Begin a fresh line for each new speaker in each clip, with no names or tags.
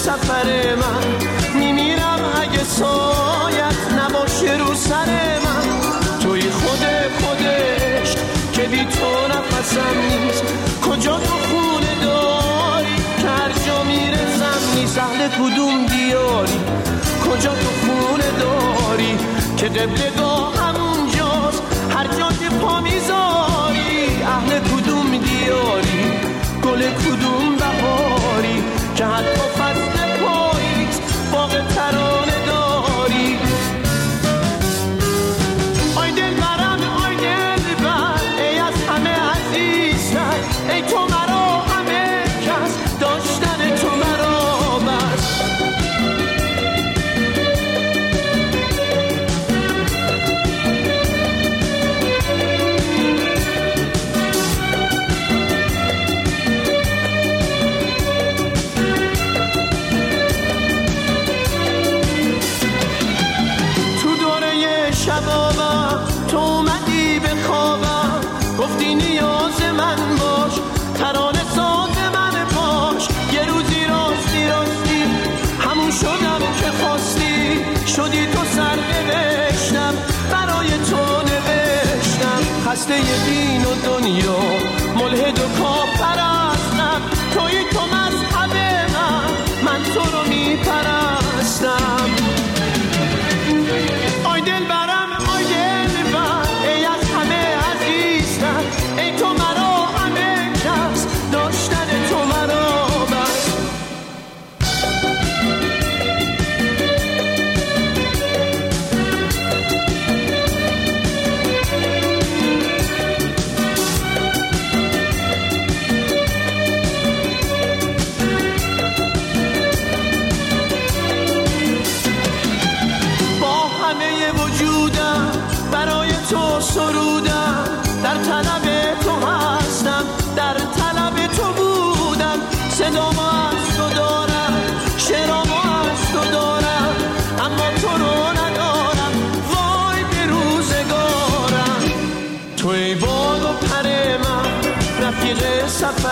سفر من. میمیرم اگه سایت نباشه رو سر من. توی خود خودش که بی تو نفسم نیست. کجا تو خونه داری که هر جا می‌رسم نیست اهل کدوم دیاری؟ کجا تو خونه داری که قبلگاه خسته دین و دنیا ملحد و کافرستم توی تو مذهب من من تو رو میپرستم.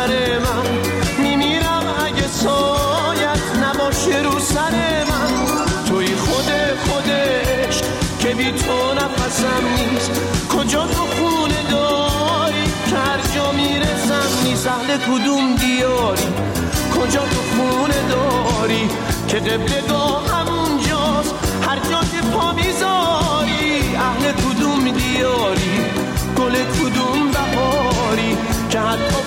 سفر من. میمیرم اگه سایت نباشه رو سر من. توی خود خودش که بی تو نفسم نیست. کجا تو خونه داری که هر جا می‌رسم نیست. اهل کدوم دیاری؟ کجا تو خونه داری که قبلگاه همونجاست هر جا که پا می‌ذاری اهل کدوم دیاری؟ گل کدوم بهاری که حتی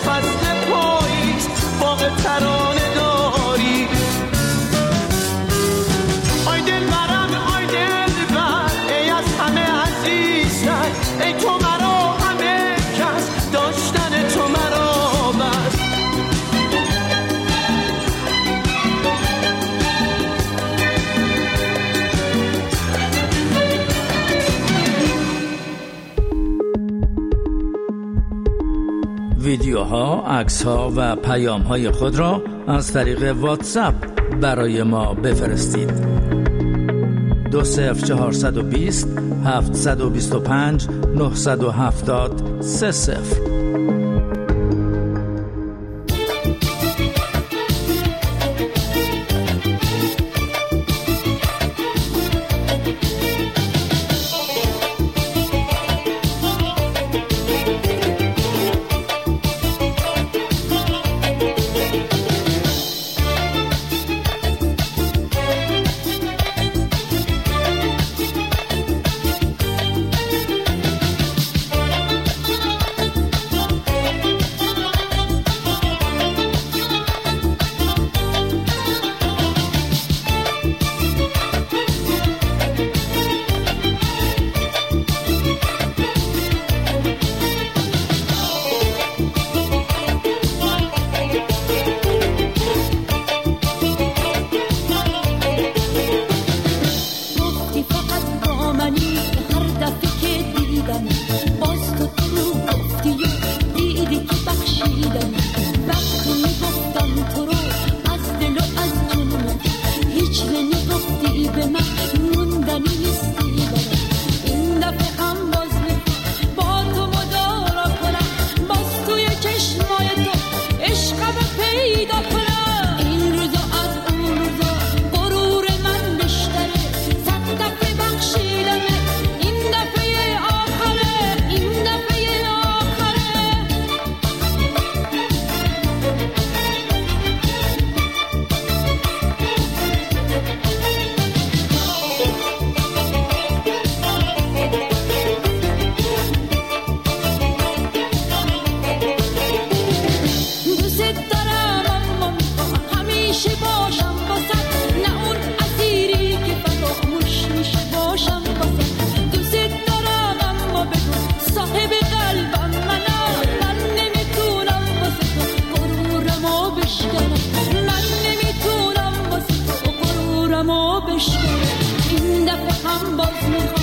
ویدیوها، عکس ها و پیام های خود را از طریق واتساپ برای ما بفرستید. دو صفر چهارصد و بیست Sweet. بشکنه من نمی‌تونم واسه تو قرورم و بشکنه این دفعه هم باز می‌خوام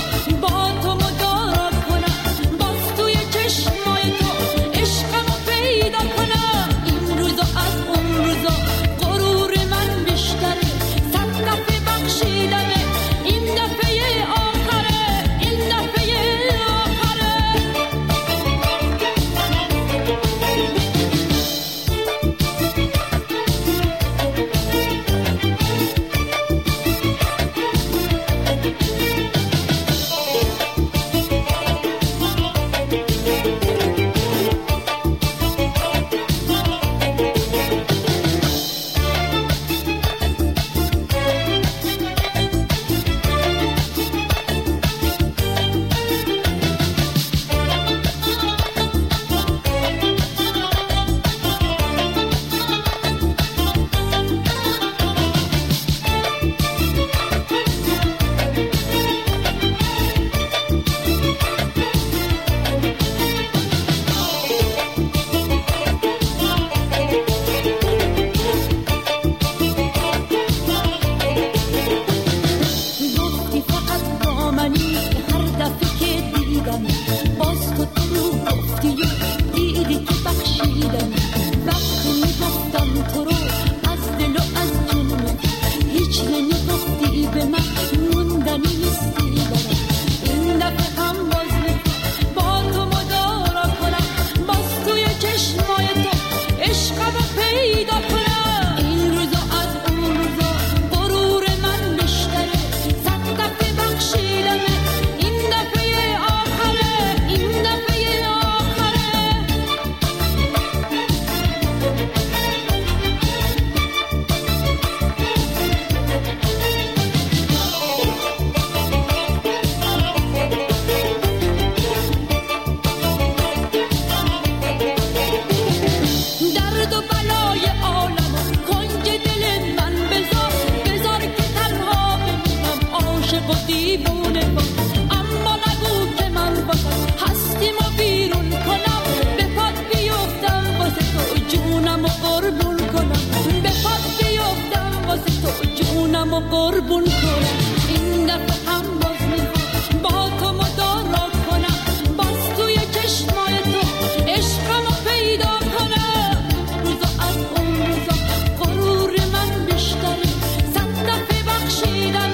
و
قربون کنم. این دفعه هم باز می‌خوام. با تو مدارا کنم. باز توی چشمای تو عشقم پیدا کنم. روزا از اون روزا غرور من بیشتره. صد دفعه بخشیدم.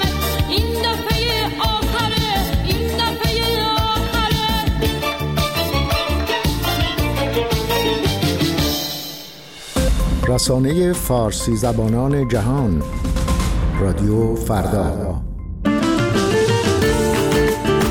این دفعه آخره. این دفعه آخره.
رسانه فارسی زبانان جهان. رادیو فردا.